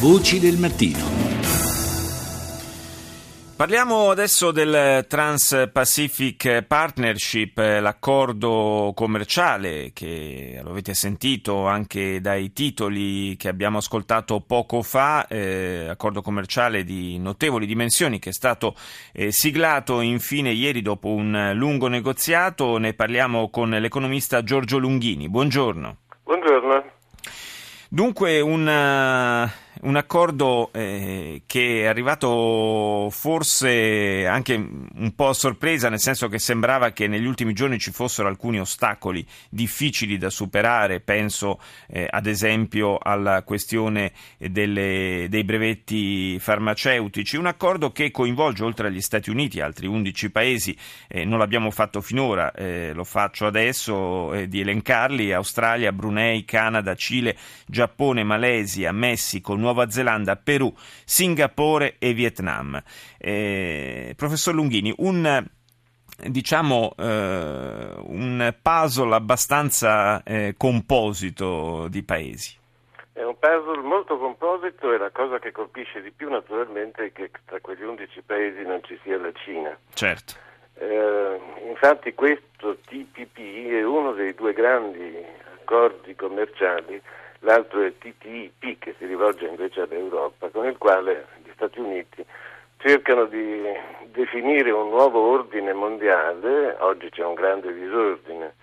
Voci del mattino. Parliamo adesso del Trans-Pacific Partnership, l'accordo commerciale che lo avete sentito anche dai titoli che abbiamo ascoltato poco fa, eh, accordo commerciale di notevoli dimensioni che è stato eh, siglato infine ieri dopo un lungo negoziato. Ne parliamo con l'economista Giorgio Lunghini. Buongiorno. Buongiorno. Dunque un un accordo eh, che è arrivato forse anche un po' a sorpresa, nel senso che sembrava che negli ultimi giorni ci fossero alcuni ostacoli difficili da superare, penso eh, ad esempio alla questione delle, dei brevetti farmaceutici, un accordo che coinvolge oltre agli Stati Uniti altri 11 paesi, eh, non l'abbiamo fatto finora, eh, lo faccio adesso eh, di elencarli, Australia, Brunei, Canada, Cile, Giappone, Malesia, Messico, Nuova Nuova Zelanda, Perù, Singapore e Vietnam. Eh, professor Lunghini, un diciamo eh, un puzzle abbastanza eh, composito di paesi. È un puzzle molto composito e la cosa che colpisce di più naturalmente è che tra quegli 11 paesi non ci sia la Cina. Certo. Eh, infatti questo TPP è uno dei due grandi accordi commerciali l'altro è il TTIP che si rivolge invece all'Europa, con il quale gli Stati Uniti cercano di definire un nuovo ordine mondiale, oggi c'è un grande disordine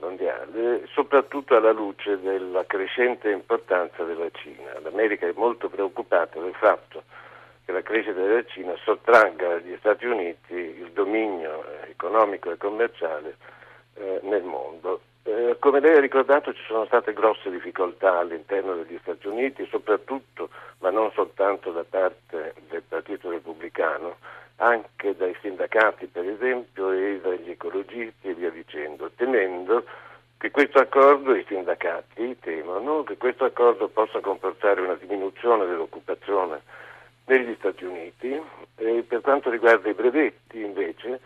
mondiale, soprattutto alla luce della crescente importanza della Cina. L'America è molto preoccupata del fatto che la crescita della Cina sottragga agli Stati Uniti il dominio economico e commerciale eh, nel mondo. Eh, come lei ha ricordato ci sono state grosse difficoltà all'interno degli Stati Uniti, soprattutto, ma non soltanto da parte del Partito Repubblicano, anche dai sindacati per esempio e dagli ecologisti e via dicendo, temendo che questo accordo, i sindacati temono che questo accordo possa comportare una diminuzione dell'occupazione negli Stati Uniti. E per quanto riguarda i brevetti invece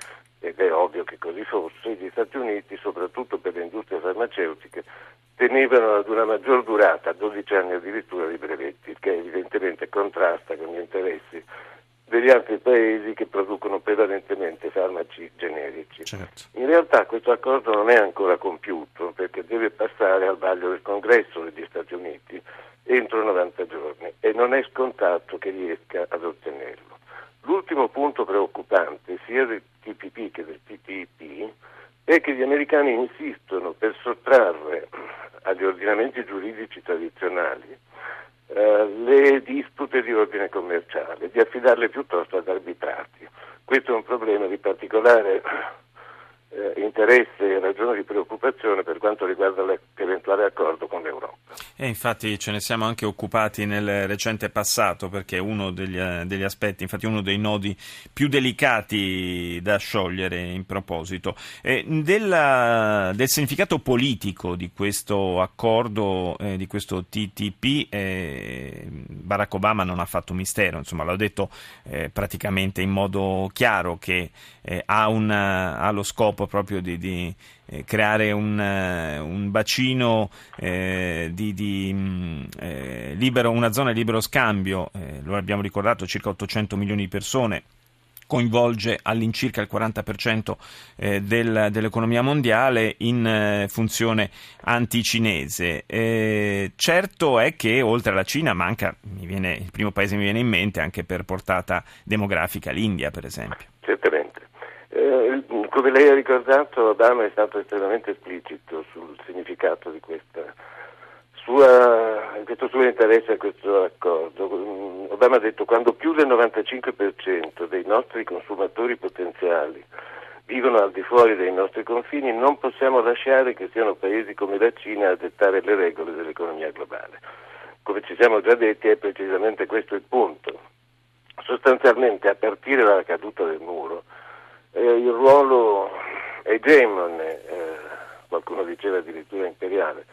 ed è ovvio che così fosse, gli Stati Uniti, soprattutto per le industrie farmaceutiche, tenevano ad una maggior durata, 12 anni addirittura, di brevetti, che evidentemente contrasta con gli interessi degli altri paesi che producono prevalentemente farmaci generici. Certo. In realtà questo accordo non è ancora compiuto perché deve passare al vaglio del Congresso degli Stati Uniti entro 90 giorni e non è scontato che riesca ad ottenerlo. L'ultimo punto preoccupante sia TPP che del TTIP è che gli americani insistono per sottrarre agli ordinamenti giuridici tradizionali eh, le dispute di ordine commerciale, di affidarle piuttosto ad arbitrati. Questo è un problema di particolare eh, interesse e ragione di preoccupazione per quanto riguarda l'eventuale accordo con l'Europa. E infatti ce ne siamo anche occupati nel recente passato perché uno degli, eh, degli, aspetti, infatti uno dei nodi più delicati da sciogliere in proposito. Eh, della, del significato politico di questo accordo, eh, di questo TTP, eh, Barack Obama non ha fatto mistero, insomma l'ha detto eh, praticamente in modo chiaro che ha, una, ha lo scopo proprio di, di eh, creare un, uh, un bacino eh, di, di mm, eh, libero, una zona di libero scambio, eh, lo abbiamo ricordato, circa 800 milioni di persone coinvolge all'incirca il 40% eh, del, dell'economia mondiale in eh, funzione anticinese. Eh, certo è che oltre alla Cina manca, viene, il primo paese che mi viene in mente anche per portata demografica, l'India per esempio. Certamente. Eh, come lei ha ricordato, Obama è stato estremamente esplicito sul significato di sua, questo suo interesse a questo accordo. Mm, Obama ha detto che quando più del 95% dei nostri consumatori potenziali vivono al di fuori dei nostri confini, non possiamo lasciare che siano paesi come la Cina a dettare le regole dell'economia globale. Come ci siamo già detti è precisamente questo il punto. Sostanzialmente a partire dalla caduta del muro, eh, il ruolo egemone, eh, qualcuno diceva addirittura imperiale,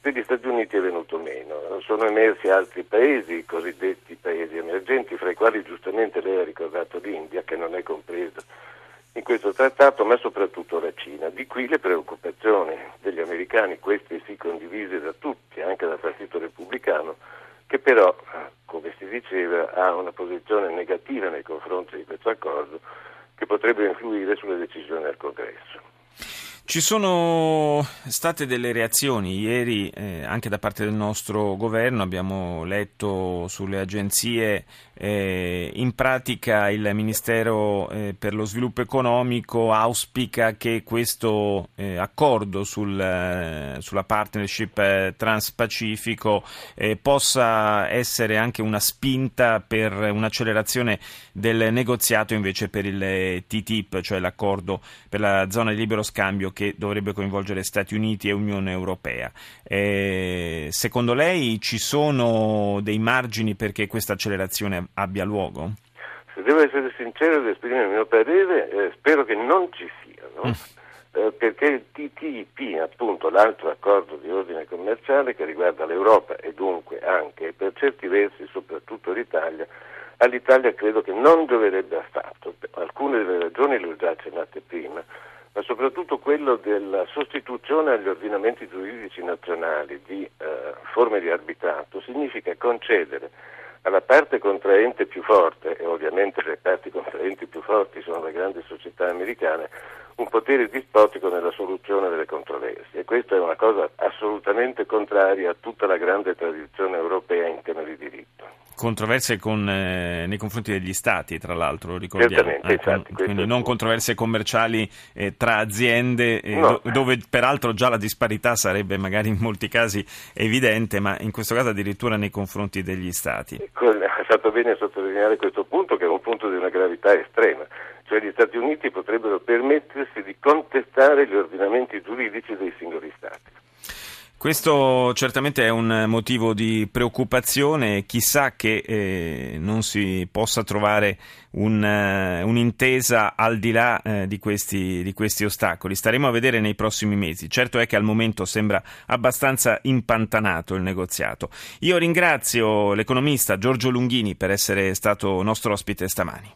degli Stati Uniti è venuto meno. Sono emersi altri paesi, i cosiddetti paesi emergenti, fra i quali giustamente lei ha ricordato l'India, che non è compresa in questo trattato, ma soprattutto la Cina. Di qui le preoccupazioni degli americani, queste sì condivise da tutti, anche dal Partito Repubblicano, che però come si diceva, ha una posizione negativa nei confronti di questo accordo che potrebbe influire sulle decisioni del Congresso. Ci sono state delle reazioni. Ieri eh, anche da parte del nostro governo, abbiamo letto sulle agenzie, eh, in pratica il Ministero eh, per lo sviluppo economico auspica che questo eh, accordo sul, eh, sulla partnership eh, transpacifico possa essere anche una spinta per un'accelerazione del negoziato invece per il TTIP, cioè l'accordo per la zona di libero scambio che dovrebbe coinvolgere Stati Uniti e Unione Europea. Eh, secondo lei ci sono dei margini perché questa accelerazione abbia luogo? Se devo essere sincero ed esprimere il mio parere, eh, spero che non ci siano. Mm. Eh, perché il TTIP, appunto l'altro accordo di ordine commerciale che riguarda l'Europa e dunque anche per certi versi soprattutto l'Italia, all'Italia credo che non dovrebbe affatto. Alcune delle ragioni le ho già accennate prima ma soprattutto quello della sostituzione agli ordinamenti giuridici nazionali di eh, forme di arbitrato significa concedere alla parte contraente più forte, e ovviamente le parti contraenti più forti sono le grandi società americane, un potere dispotico nella soluzione delle controversie e questa è una cosa assolutamente contraria a tutta la grande tradizione europea in tema di diritto. Controversie con, eh, nei confronti degli stati, tra l'altro, ricordiamo. Eh, infatti, quindi non controversie commerciali eh, tra aziende, eh, no. do, dove peraltro già la disparità sarebbe magari in molti casi evidente, ma in questo caso addirittura nei confronti degli stati. Ha fatto bene a sottolineare questo punto, che è un punto di una gravità estrema cioè gli Stati Uniti potrebbero permettersi di contestare gli ordinamenti giuridici dei singoli Stati. Questo certamente è un motivo di preoccupazione, chissà che eh, non si possa trovare un, uh, un'intesa al di là uh, di, questi, di, questi, ostacoli. Staremo a vedere nei prossimi mesi. Certo è che al momento sembra abbastanza impantanato il negoziato. Io ringrazio l'economista Giorgio Lunghini per essere stato nostro ospite stamani.